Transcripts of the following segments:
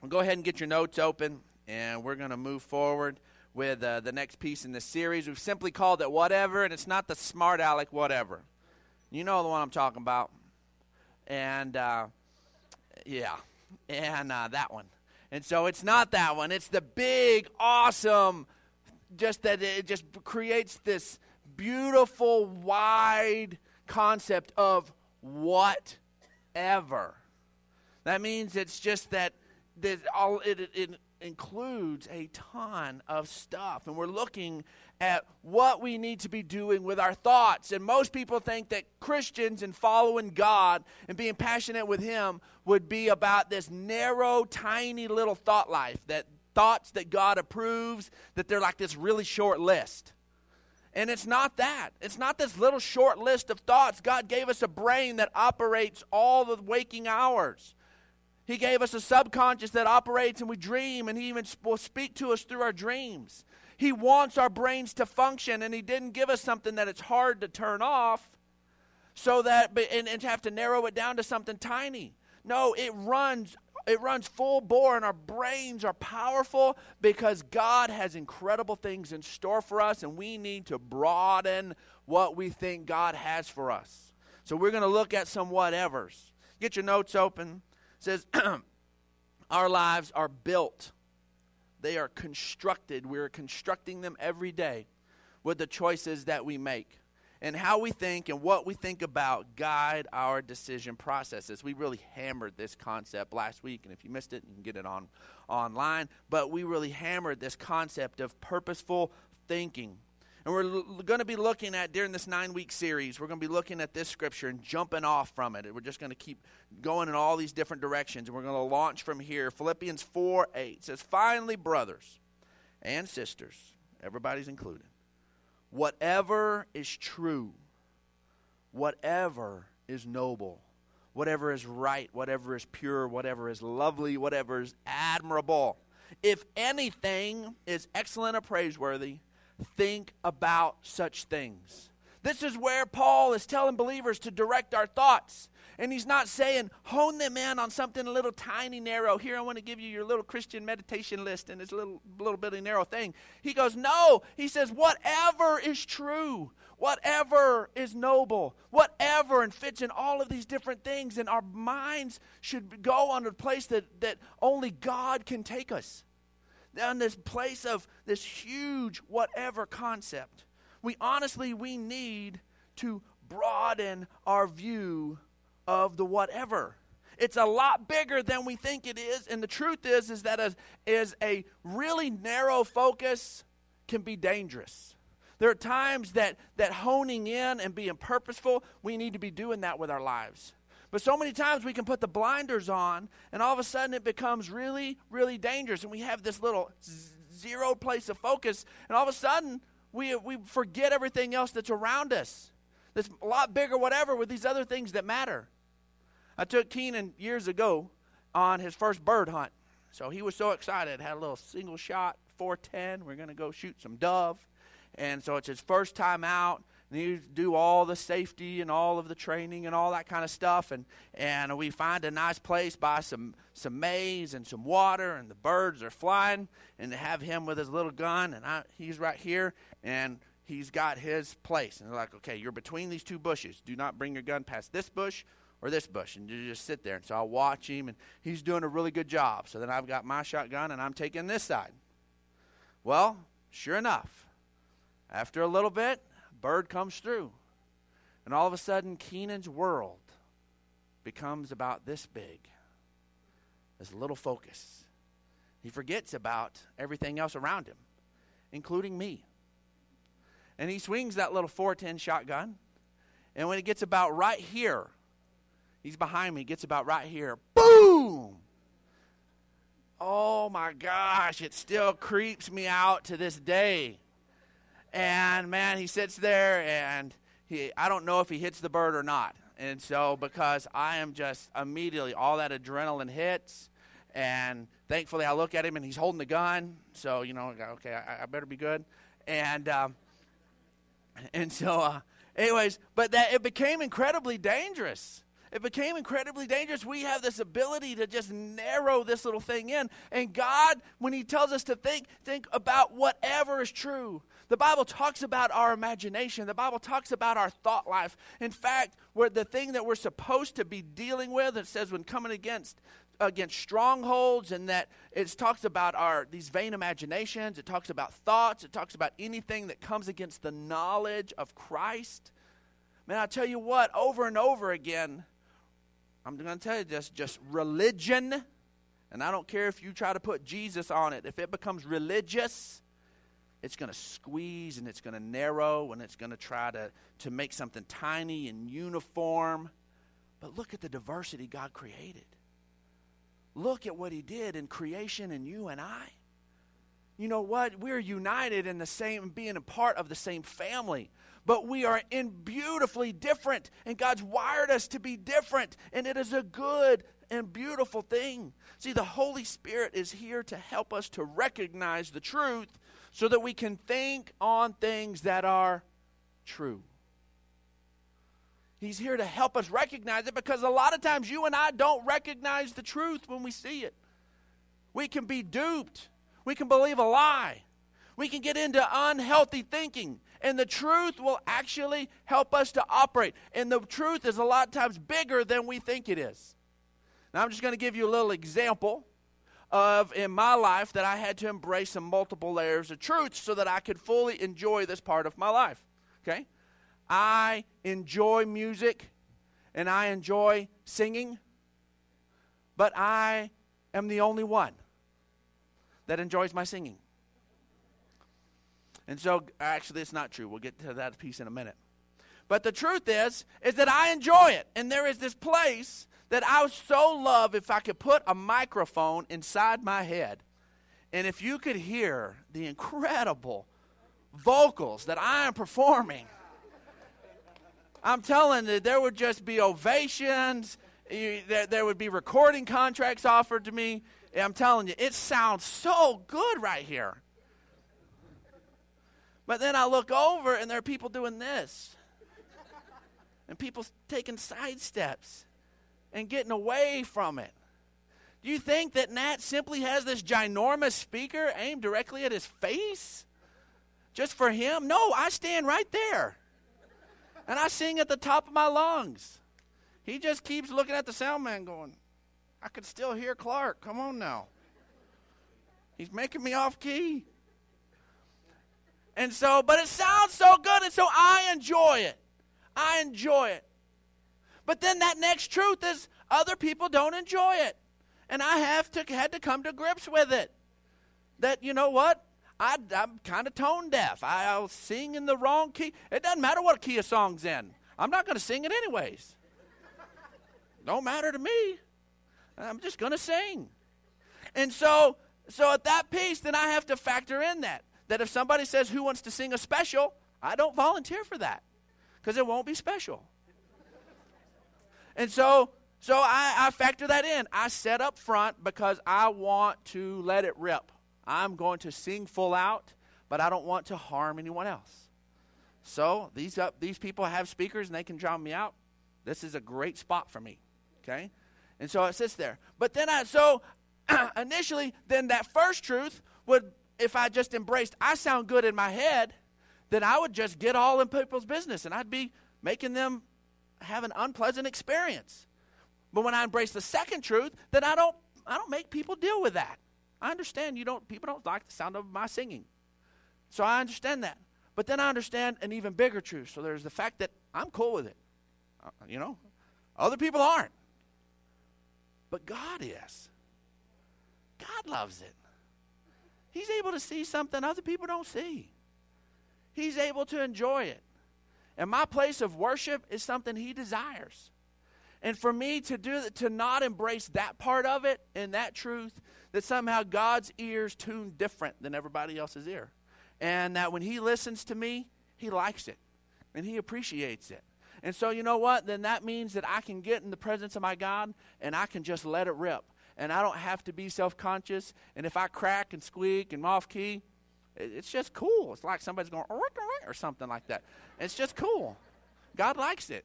Well, go ahead and get your notes open, and we're going to move forward with uh, the next piece in the series. We've simply called it Whatever, and it's not the smart aleck whatever. You know the one I'm talking about. And, uh, yeah, and uh, that one. And so it's not that one. It's the big, awesome, just that it just creates this beautiful, wide concept of whatever. That means it's just that, that all it, it, it includes a ton of stuff. And we're looking at what we need to be doing with our thoughts. And most people think that Christians and following God and being passionate with Him would be about this narrow, tiny little thought life, that thoughts that God approves, that they're like this really short list. And it's not that. It's not this little short list of thoughts. God gave us a brain that operates all the waking hours. He gave us a subconscious that operates and we dream, and He even will speak to us through our dreams. He wants our brains to function, and He didn't give us something that it's hard to turn off so that and, and have to narrow it down to something tiny. No, it runs it runs full bore and our brains are powerful because God has incredible things in store for us and we need to broaden what we think God has for us. So we're going to look at some whatevers. Get your notes open says, Our lives are built, they are constructed. We're constructing them every day with the choices that we make. And how we think and what we think about guide our decision processes. We really hammered this concept last week, and if you missed it, you can get it on online. But we really hammered this concept of purposeful thinking. And we're l- going to be looking at, during this nine week series, we're going to be looking at this scripture and jumping off from it. We're just going to keep going in all these different directions. And we're going to launch from here. Philippians 4 8 says, Finally, brothers and sisters, everybody's included, whatever is true, whatever is noble, whatever is right, whatever is pure, whatever is lovely, whatever is admirable, if anything is excellent or praiseworthy, think about such things. This is where Paul is telling believers to direct our thoughts. And he's not saying, hone them in on something a little tiny, narrow. Here, I want to give you your little Christian meditation list and this little, little bitty narrow thing. He goes, no. He says, whatever is true, whatever is noble, whatever, and fits in all of these different things. And our minds should go on a place that, that only God can take us down this place of this huge whatever concept. We honestly we need to broaden our view of the whatever. It's a lot bigger than we think it is, and the truth is is that a, is a really narrow focus can be dangerous. There are times that that honing in and being purposeful, we need to be doing that with our lives. But so many times we can put the blinders on, and all of a sudden it becomes really, really dangerous. And we have this little zero place of focus, and all of a sudden we, we forget everything else that's around us. That's a lot bigger, whatever, with these other things that matter. I took Keenan years ago on his first bird hunt. So he was so excited. Had a little single shot, 410. We're going to go shoot some dove. And so it's his first time out and you do all the safety and all of the training and all that kind of stuff. And and we find a nice place by some some maize and some water and the birds are flying and have him with his little gun and I, he's right here and he's got his place. And they're like okay you're between these two bushes. Do not bring your gun past this bush or this bush. And you just sit there. And so i'll watch him and he's doing a really good job. So then i've got my shotgun and i'm taking this side. Well sure enough after a little bit bird comes through. And all of a sudden, Keenan's world becomes about this big. There's a little focus. He forgets about everything else around him, including me. And he swings that little 410 shotgun. And when it gets about right here, he's behind me, gets about right here, boom! Oh my gosh, it still creeps me out to this day. And man, he sits there and he I don't know if he hits the bird or not. And so because I am just immediately all that adrenaline hits and thankfully I look at him and he's holding the gun. So, you know, okay, I, I better be good. And um, and so uh, anyways, but that it became incredibly dangerous. it became incredibly dangerous. We have this ability to just narrow this little thing in. And God, when He tells us to think, think about whatever is true. The Bible talks about our imagination. The Bible talks about our thought life. In fact, where the thing that we're supposed to be dealing with, it says when coming against against strongholds and that it talks about our these vain imaginations it talks about thoughts it talks about anything that comes against the knowledge of christ man i tell you what over and over again i'm going to tell you this just religion and i don't care if you try to put jesus on it if it becomes religious it's going to squeeze and it's going to narrow and it's going to try to, to make something tiny and uniform but look at the diversity god created Look at what he did in creation and you and I. You know what? We're united in the same, being a part of the same family. But we are in beautifully different, and God's wired us to be different, and it is a good and beautiful thing. See, the Holy Spirit is here to help us to recognize the truth so that we can think on things that are true. He's here to help us recognize it because a lot of times you and I don't recognize the truth when we see it. We can be duped. We can believe a lie. We can get into unhealthy thinking. And the truth will actually help us to operate. And the truth is a lot of times bigger than we think it is. Now, I'm just going to give you a little example of in my life that I had to embrace some multiple layers of truth so that I could fully enjoy this part of my life. Okay? I enjoy music and I enjoy singing, but I am the only one that enjoys my singing. And so, actually, it's not true. We'll get to that piece in a minute. But the truth is, is that I enjoy it. And there is this place that I would so love if I could put a microphone inside my head. And if you could hear the incredible vocals that I am performing I'm telling you, there would just be ovations. There, there would be recording contracts offered to me. I'm telling you, it sounds so good right here. But then I look over and there are people doing this. And people taking side steps and getting away from it. Do you think that Nat simply has this ginormous speaker aimed directly at his face? Just for him? No, I stand right there and I sing at the top of my lungs. He just keeps looking at the sound man going, I could still hear Clark. Come on now. He's making me off key. And so, but it sounds so good, and so I enjoy it. I enjoy it. But then that next truth is other people don't enjoy it. And I have to had to come to grips with it. That you know what? I, am kind of tone deaf. I, will sing in the wrong key. It doesn't matter what key a song's in. I'm not going to sing it anyways. Don't matter to me. I'm just going to sing. And so, so at that piece, then I have to factor in that. That if somebody says, Who wants to sing a special? I don't volunteer for that because it won't be special. And so, so I, I factor that in. I set up front because I want to let it rip. I'm going to sing full out, but I don't want to harm anyone else. So these, uh, these people have speakers and they can drown me out. This is a great spot for me. Okay? And so it sits there. But then I, so initially, then that first truth would, if I just embraced, I sound good in my head, then I would just get all in people's business and I'd be making them have an unpleasant experience. But when I embrace the second truth, then I don't, I don't make people deal with that. I understand you don't people don't like the sound of my singing. So I understand that. But then I understand an even bigger truth. So there's the fact that I'm cool with it. Uh, you know, other people aren't. But God is. God loves it. He's able to see something other people don't see. He's able to enjoy it. And my place of worship is something he desires. And for me to do to not embrace that part of it and that truth, that somehow God's ears tune different than everybody else's ear. And that when he listens to me, he likes it and he appreciates it. And so, you know what? Then that means that I can get in the presence of my God and I can just let it rip. And I don't have to be self conscious. And if I crack and squeak and off key, it's just cool. It's like somebody's going or something like that. It's just cool. God likes it.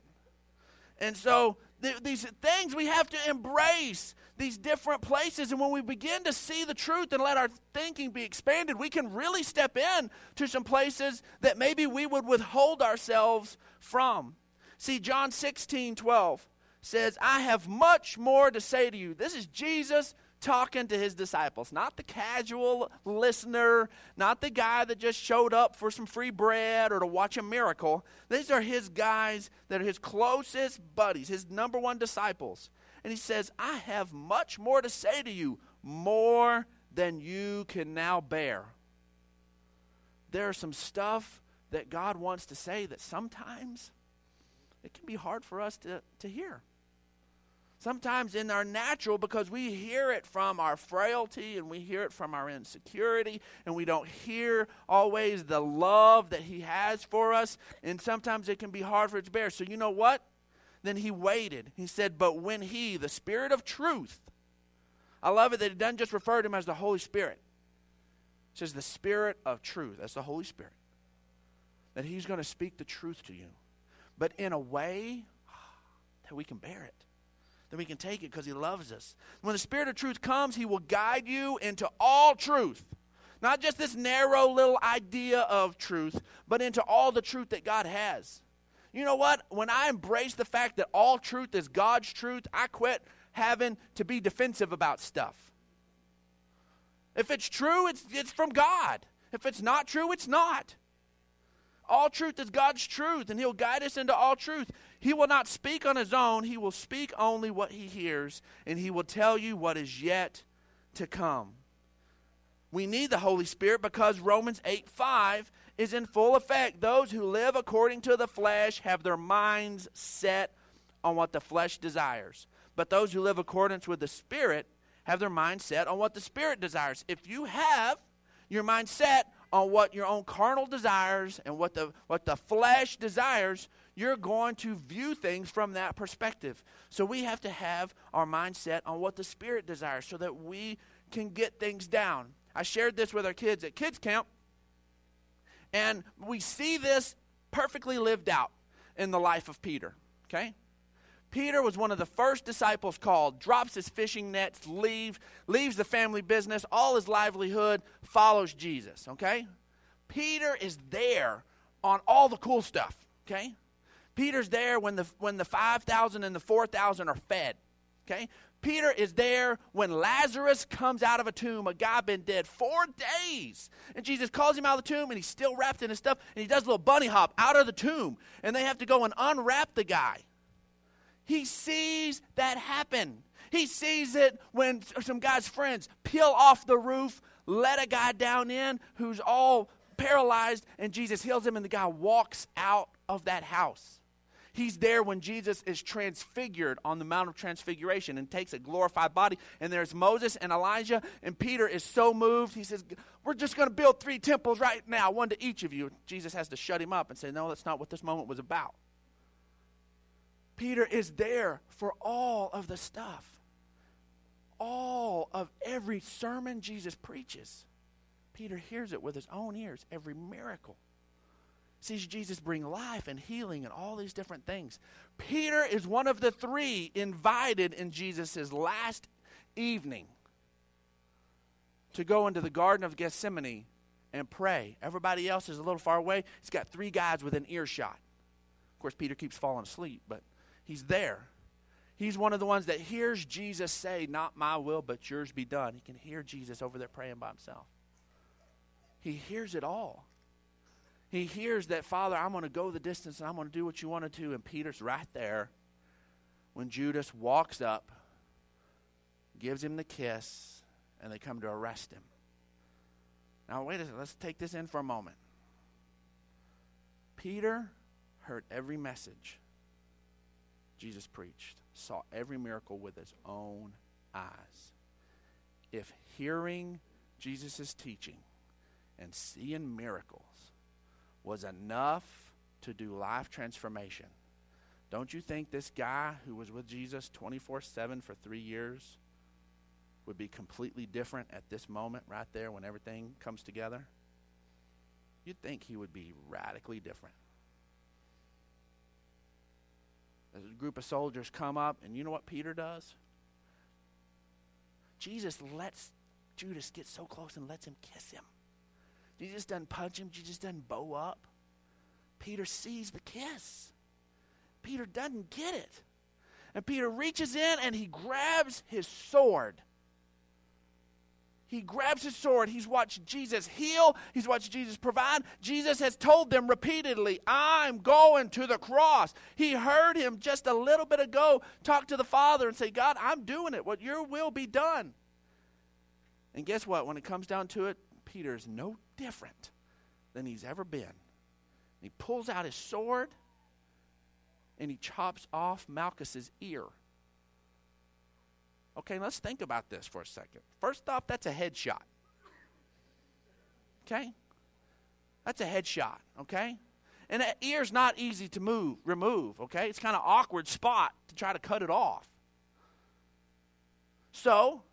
And so th- these things we have to embrace these different places and when we begin to see the truth and let our thinking be expanded we can really step in to some places that maybe we would withhold ourselves from see john 16 12 says i have much more to say to you this is jesus talking to his disciples, not the casual listener, not the guy that just showed up for some free bread or to watch a miracle. These are his guys that are his closest buddies, his number one disciples. And he says, I have much more to say to you, more than you can now bear. There are some stuff that God wants to say that sometimes it can be hard for us to, to hear sometimes in our natural because we hear it from our frailty and we hear it from our insecurity and we don't hear always the love that he has for us. And sometimes it can be hard for it to bear. So you know what? Then he waited. He said but when he the spirit of truth. I love it that it doesn't just refer to him as the holy spirit. It says the spirit of truth. That's the holy spirit. That he's going to speak the truth to you. But in a way that we can bear it then we can take it because He loves us. When the Spirit of truth comes, He will guide you into all truth. Not just this narrow little idea of truth, but into all the truth that God has. You know what? When I embrace the fact that all truth is God's truth, I quit having to be defensive about stuff. If it's true, it's, it's from God. If it's not true, it's not. All truth is God's truth, and He'll guide us into all truth. He will not speak on His own, He will speak only what He hears, and He will tell you what is yet to come. We need the Holy Spirit because Romans 8 5 is in full effect. Those who live according to the flesh have their minds set on what the flesh desires. But those who live accordance with the Spirit have their mind set on what the Spirit desires. If you have your mind set on what your own carnal desires and what the, what the flesh desires, you're going to view things from that perspective. So we have to have our mindset on what the Spirit desires so that we can get things down. I shared this with our kids at Kids Camp, and we see this perfectly lived out in the life of Peter. Okay? Peter was one of the first disciples called, drops his fishing nets, leave, leaves the family business, all his livelihood, follows Jesus, okay? Peter is there on all the cool stuff, okay? Peter's there when the when the 5,000 and the 4,000 are fed, okay? Peter is there when Lazarus comes out of a tomb, a guy been dead four days. And Jesus calls him out of the tomb and he's still wrapped in his stuff and he does a little bunny hop out of the tomb. And they have to go and unwrap the guy. He sees that happen. He sees it when some guy's friends peel off the roof, let a guy down in who's all paralyzed, and Jesus heals him, and the guy walks out of that house. He's there when Jesus is transfigured on the Mount of Transfiguration and takes a glorified body. And there's Moses and Elijah, and Peter is so moved. He says, We're just going to build three temples right now, one to each of you. Jesus has to shut him up and say, No, that's not what this moment was about. Peter is there for all of the stuff. All of every sermon Jesus preaches. Peter hears it with his own ears, every miracle. Sees Jesus bring life and healing and all these different things. Peter is one of the three invited in Jesus' last evening to go into the Garden of Gethsemane and pray. Everybody else is a little far away. He's got three guys within earshot. Of course, Peter keeps falling asleep, but He's there. He's one of the ones that hears Jesus say, Not my will, but yours be done. He can hear Jesus over there praying by himself. He hears it all. He hears that, Father, I'm going to go the distance and I'm going to do what you want to do. And Peter's right there when Judas walks up, gives him the kiss, and they come to arrest him. Now, wait a second. Let's take this in for a moment. Peter heard every message Jesus preached, saw every miracle with his own eyes. If hearing Jesus' teaching and seeing miracles was enough to do life transformation, don't you think this guy who was with Jesus 24 7 for three years would be completely different at this moment right there when everything comes together? You'd think he would be radically different. a group of soldiers come up, and you know what Peter does? Jesus lets Judas get so close and lets him kiss him. Jesus doesn't punch him, Jesus doesn't bow up. Peter sees the kiss. Peter doesn't get it. And Peter reaches in and he grabs his sword. He grabs his sword. He's watched Jesus heal. He's watched Jesus provide. Jesus has told them repeatedly, I'm going to the cross. He heard him just a little bit ago talk to the Father and say, God, I'm doing it. What your will be done. And guess what? When it comes down to it, Peter's no different than he's ever been. He pulls out his sword and he chops off Malchus's ear. Okay, let's think about this for a second. First off, that's a headshot. Okay? That's a headshot, okay? And that ear's not easy to move, remove, okay? It's kind of awkward spot to try to cut it off. So,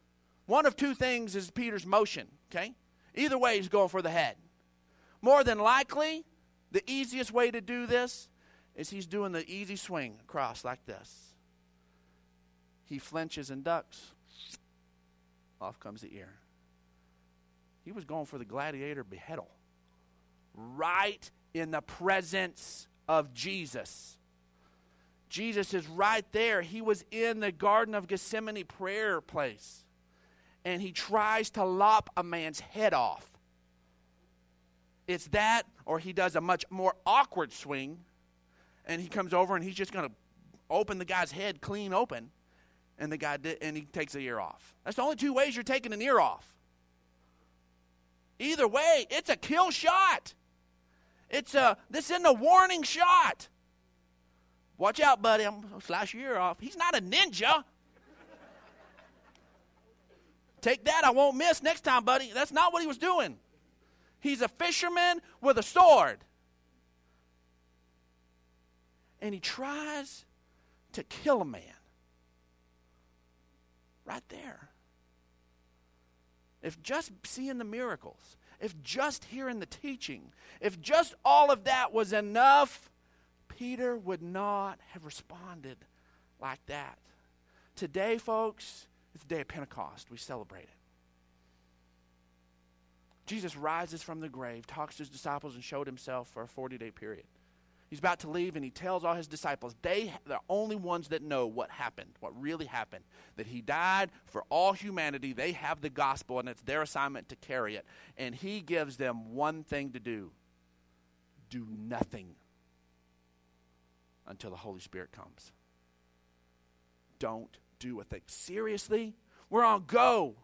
one of two things is Peter's motion, okay? Either way, he's going for the head. More than likely, the easiest way to do this is he's doing the easy swing across like this. He flinches and ducks. Off comes the ear. He was going for the gladiator beheadal. Right in the presence of Jesus. Jesus is right there. He was in the Garden of Gethsemane prayer place. And he tries to lop a man's head off. It's that, or he does a much more awkward swing and he comes over and he's just going to open the guy's head clean open, and the guy and he takes the ear off. That's the only two ways you're taking an ear off. Either way, it's a kill shot. It's a this isn't a warning shot. Watch out, buddy. I'm gonna slash your ear off. He's not a ninja. Take that, I won't miss next time, buddy. That's not what he was doing. He's a fisherman with a sword and he tries to kill a man. Right there. If just seeing the miracles, if just hearing the teaching, if just all of that was enough, Peter would not have responded like that. Today, folks, it's the day of Pentecost. We celebrate it. Jesus rises from the grave, talks to his disciples, and showed himself for a 40 day period. He's about to leave, and he tells all his disciples, they, are the only ones that know what happened, what really happened. That he died for all humanity. They have the gospel, and it's their assignment to carry it. And he gives them one thing to do do nothing until the Holy Spirit comes. Don't do a thing. Seriously? We're on go.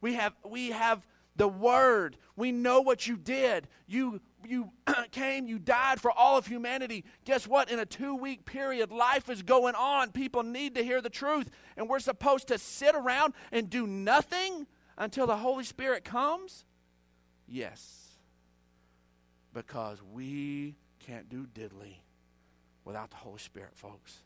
We have, we have the word. We know what you did. You you came, you died for all of humanity. Guess what? In a 2-week period, life is going on. People need to hear the truth, and we're supposed to sit around and do nothing until the Holy Spirit comes? Yes. Because we can't do diddly without the Holy Spirit, folks.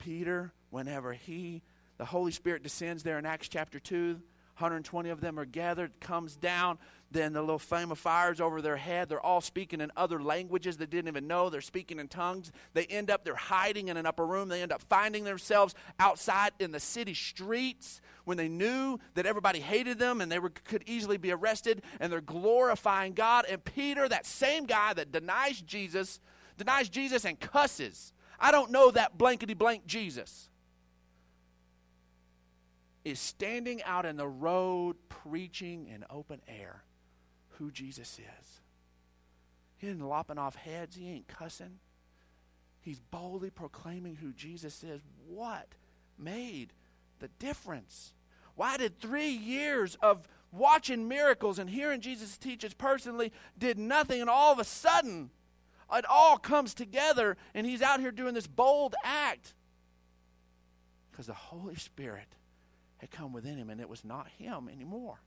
Peter, whenever he the Holy Spirit descends there in Acts chapter 2. 120 of them are gathered, comes down. Then the little flame of fire is over their head. They're all speaking in other languages they didn't even know. They're speaking in tongues. They end up, they're hiding in an upper room. They end up finding themselves outside in the city streets when they knew that everybody hated them and they were, could easily be arrested. And they're glorifying God. And Peter, that same guy that denies Jesus, denies Jesus and cusses. I don't know that blankety blank Jesus is standing out in the road preaching in open air who Jesus is. He ain't lopping off heads, he ain't cussing. He's boldly proclaiming who Jesus is. What made the difference? Why did three years of watching miracles and hearing Jesus teach us personally did nothing, and all of a sudden it all comes together and he's out here doing this bold act? Because the Holy Spirit had come within him, and it was not him anymore.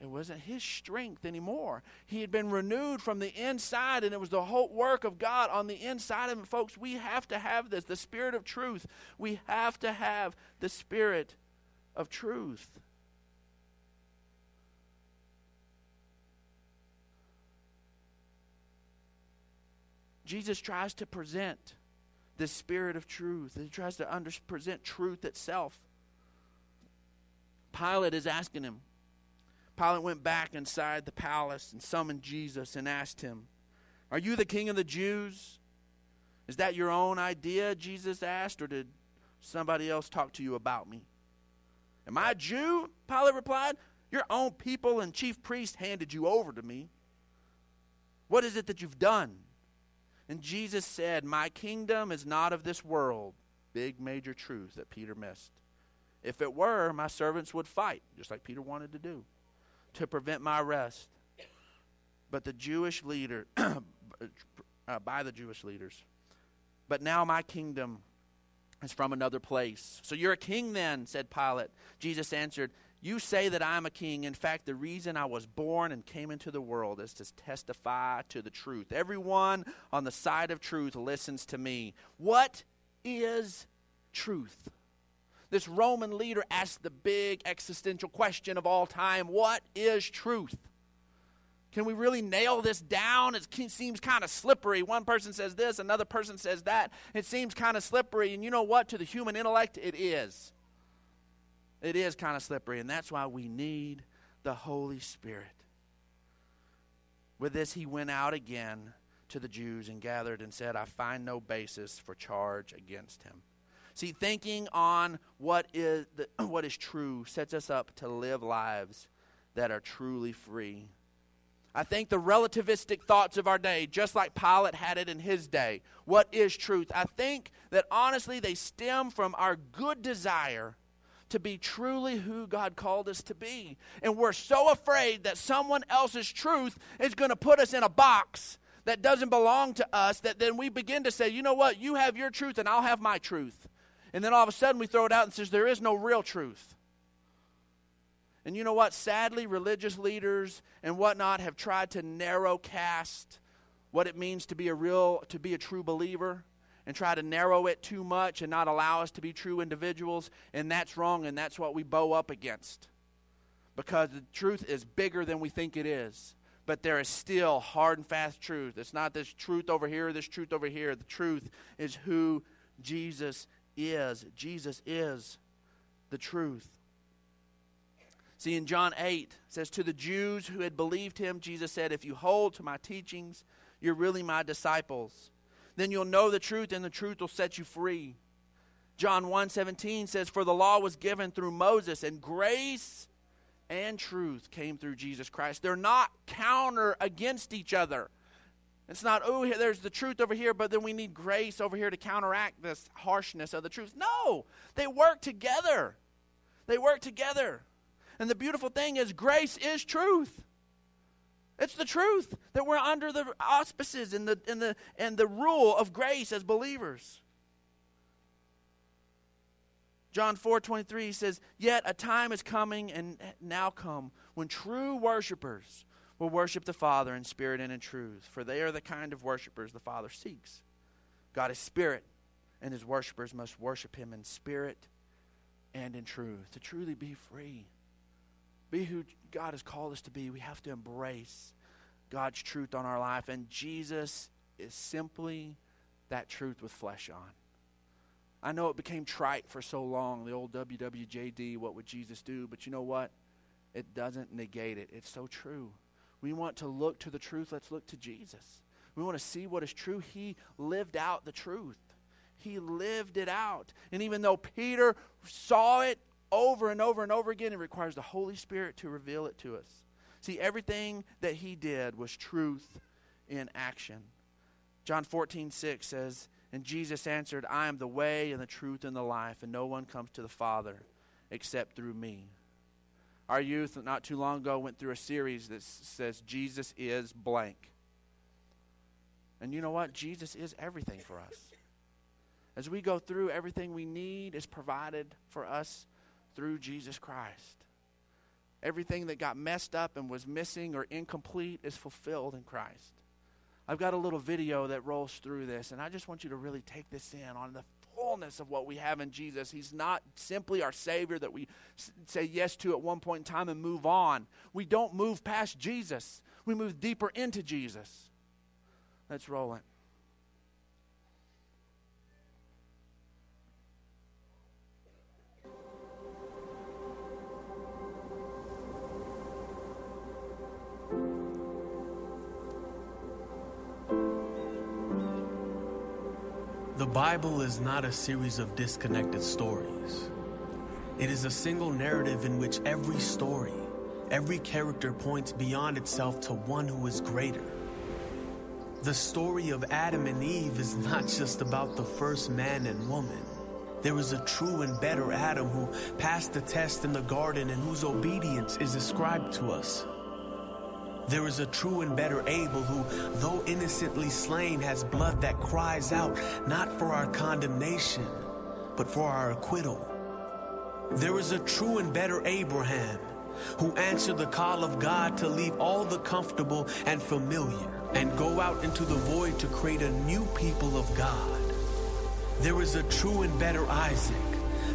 It wasn't his strength anymore. He had been renewed from the inside, and it was the whole work of God on the inside of him. Folks, we have to have this the spirit of truth. We have to have the spirit of truth. Jesus tries to present the spirit of truth. He tries to under, present truth itself. Pilate is asking him. Pilate went back inside the palace and summoned Jesus and asked him, Are you the king of the Jews? Is that your own idea? Jesus asked, or did somebody else talk to you about me? Am I a Jew? Pilate replied. Your own people and chief priests handed you over to me. What is it that you've done? And Jesus said, My kingdom is not of this world. Big major truth that Peter missed. If it were, my servants would fight, just like Peter wanted to do, to prevent my arrest. But the Jewish leader, uh, by the Jewish leaders. But now my kingdom is from another place. So you're a king then, said Pilate. Jesus answered, You say that I'm a king. In fact, the reason I was born and came into the world is to testify to the truth. Everyone on the side of truth listens to me. What is truth? This Roman leader asked the big existential question of all time What is truth? Can we really nail this down? It seems kind of slippery. One person says this, another person says that. It seems kind of slippery. And you know what? To the human intellect, it is. It is kind of slippery. And that's why we need the Holy Spirit. With this, he went out again to the Jews and gathered and said, I find no basis for charge against him. See, thinking on what is, the, what is true sets us up to live lives that are truly free I think the relativistic thoughts of our day, just like Pilate had it in his day, what is truth? I think that honestly they stem from our good desire to be truly who God called us to be. And we're so afraid that someone else's truth is going to put us in a box that doesn't belong to us that then we begin to say, you know what, you have your truth and I'll have my truth. And then all of a sudden we throw it out and says there is no real truth. And you know what? Sadly, religious leaders and whatnot have tried to narrow cast what it means to be a real, to be a true believer and try to narrow it too much and not allow us to be true individuals. And that's wrong, and that's what we bow up against. Because the truth is bigger than we think it is. But there is still hard and fast truth. It's not this truth over here, this truth over here. The truth is who Jesus is. Jesus is the truth. See, in John 8, says, To the Jews who had believed him, Jesus said, If you hold to my teachings, you're really my disciples. Then you'll know the truth, and the truth will set you free. John 1 17 says, For the law was given through Moses, and grace and truth came through Jesus Christ. They're not counter against each other. It's not, oh, there's the truth over here, but then we need grace over here to counteract this harshness of the truth. No, they work together. They work together. And the beautiful thing is, grace is truth. It's the truth that we're under the auspices and the, and the, and the rule of grace as believers. John 4 23 says, Yet a time is coming and now come when true worshipers will worship the Father in spirit and in truth, for they are the kind of worshipers the Father seeks. God is spirit, and his worshipers must worship him in spirit and in truth to truly be free be who God has called us to be, we have to embrace God's truth on our life. And Jesus is simply that truth with flesh on. I know it became trite for so long, the old WWJD, what would Jesus do? But you know what? It doesn't negate it. It's so true. We want to look to the truth, let's look to Jesus. We want to see what is true. He lived out the truth. He lived it out. And even though Peter saw it over and over and over again. It requires the Holy Spirit to reveal it to us. See, everything that he did was truth in action. John 14, 6 says, And Jesus answered, I am the way and the truth and the life, and no one comes to the Father except through me. Our youth, not too long ago, went through a series that says, Jesus is blank. And you know what? Jesus is everything for us. As we go through, everything we need is provided for us through Jesus Christ. Everything that got messed up and was missing or incomplete is fulfilled in Christ. I've got a little video that rolls through this, and I just want you to really take this in on the fullness of what we have in Jesus. He's not simply our Savior that we say yes to at one point in time and move on. We don't move past Jesus, we move deeper into Jesus. Let's roll it. Bible is not a series of disconnected stories. It is a single narrative in which every story, every character points beyond itself to one who is greater. The story of Adam and Eve is not just about the first man and woman. There is a true and better Adam who passed the test in the garden and whose obedience is ascribed to us. There is a true and better Abel who, though innocently slain, has blood that cries out not for our condemnation, but for our acquittal. There is a true and better Abraham who answered the call of God to leave all the comfortable and familiar and go out into the void to create a new people of God. There is a true and better Isaac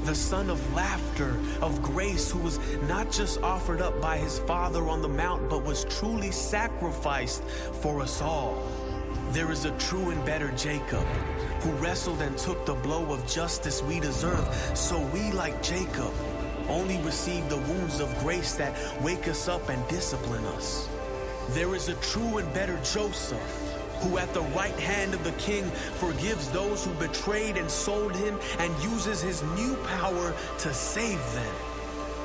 the son of laughter, of grace, who was not just offered up by his father on the mount, but was truly sacrificed for us all. There is a true and better Jacob, who wrestled and took the blow of justice we deserve, so we, like Jacob, only receive the wounds of grace that wake us up and discipline us. There is a true and better Joseph, who at the right hand of the king forgives those who betrayed and sold him and uses his new power to save them.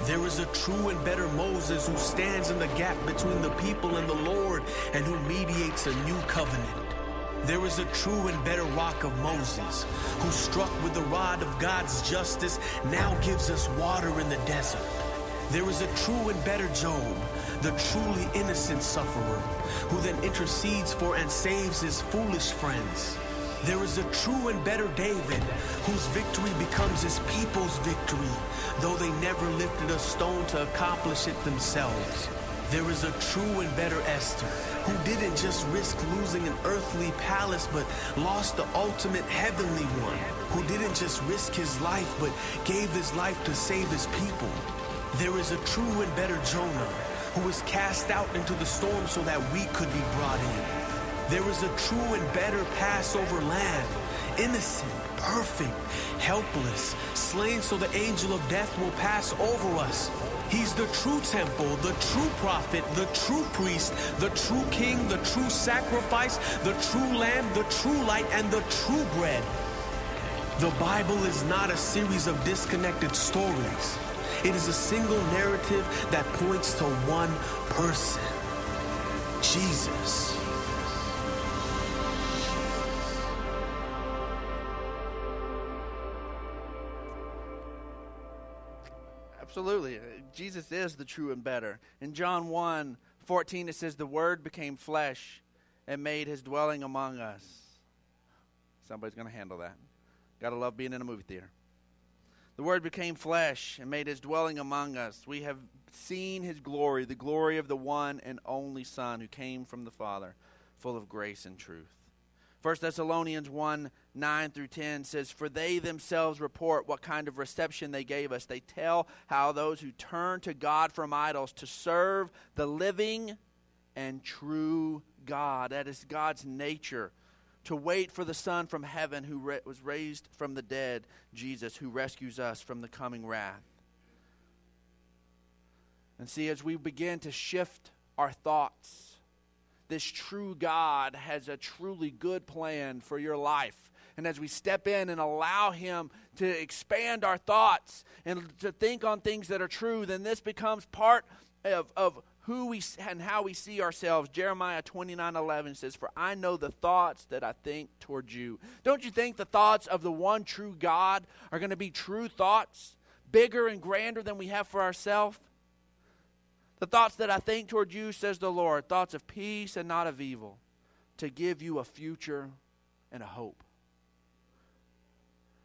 There is a true and better Moses who stands in the gap between the people and the Lord and who mediates a new covenant. There is a true and better rock of Moses, who struck with the rod of God's justice now gives us water in the desert. There is a true and better Job, the truly innocent sufferer, who then intercedes for and saves his foolish friends. There is a true and better David, whose victory becomes his people's victory, though they never lifted a stone to accomplish it themselves. There is a true and better Esther, who didn't just risk losing an earthly palace, but lost the ultimate heavenly one, who didn't just risk his life, but gave his life to save his people. There is a true and better Jonah, who was cast out into the storm so that we could be brought in. There is a true and better Passover lamb, innocent, perfect, helpless, slain so the angel of death will pass over us. He's the true temple, the true prophet, the true priest, the true king, the true sacrifice, the true lamb, the true light, and the true bread. The Bible is not a series of disconnected stories. It is a single narrative that points to one person Jesus. Absolutely. Uh, Jesus is the true and better. In John 1 14, it says, The Word became flesh and made his dwelling among us. Somebody's going to handle that. Gotta love being in a movie theater. The Word became flesh and made his dwelling among us. We have seen his glory, the glory of the one and only Son who came from the Father, full of grace and truth. 1 Thessalonians 1 9 through 10 says, For they themselves report what kind of reception they gave us. They tell how those who turn to God from idols to serve the living and true God, that is God's nature, to wait for the Son from heaven who re- was raised from the dead, Jesus, who rescues us from the coming wrath. And see, as we begin to shift our thoughts, this true God has a truly good plan for your life. And as we step in and allow Him to expand our thoughts and to think on things that are true, then this becomes part of, of who we and how we see ourselves. Jeremiah 29 11 says, For I know the thoughts that I think toward you. Don't you think the thoughts of the one true God are going to be true thoughts, bigger and grander than we have for ourselves? The thoughts that I think toward you, says the Lord, thoughts of peace and not of evil, to give you a future and a hope.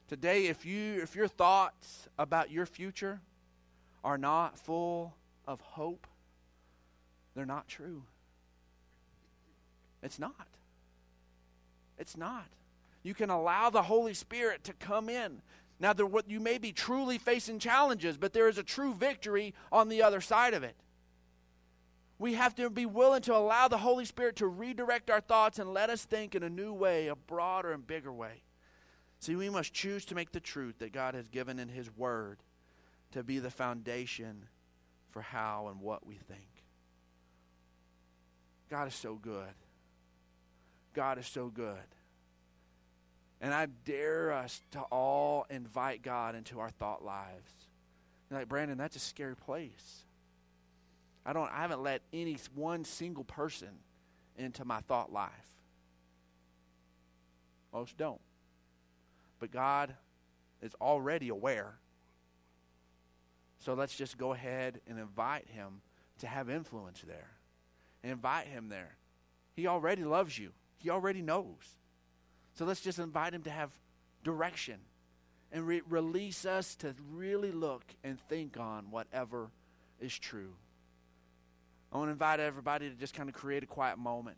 Today, if you if your thoughts about your future are not full of hope, they're not true. It's not. It's not. You can allow the Holy Spirit to come in. Now, there, you may be truly facing challenges, but there is a true victory on the other side of it. We have to be willing to allow the Holy Spirit to redirect our thoughts and let us think in a new way, a broader and bigger way. See, we must choose to make the truth that God has given in His Word to be the foundation for how and what we think. God is so good. God is so good. And I dare us to all invite God into our thought lives. You're like, Brandon, that's a scary place. I don't I haven't let any one single person into my thought life. Most don't. But God is already aware. So let's just go ahead and invite him to have influence there. Invite him there. He already loves you. He already knows. So let's just invite him to have direction and re- release us to really look and think on whatever is true. I want to invite everybody to just kind of create a quiet moment.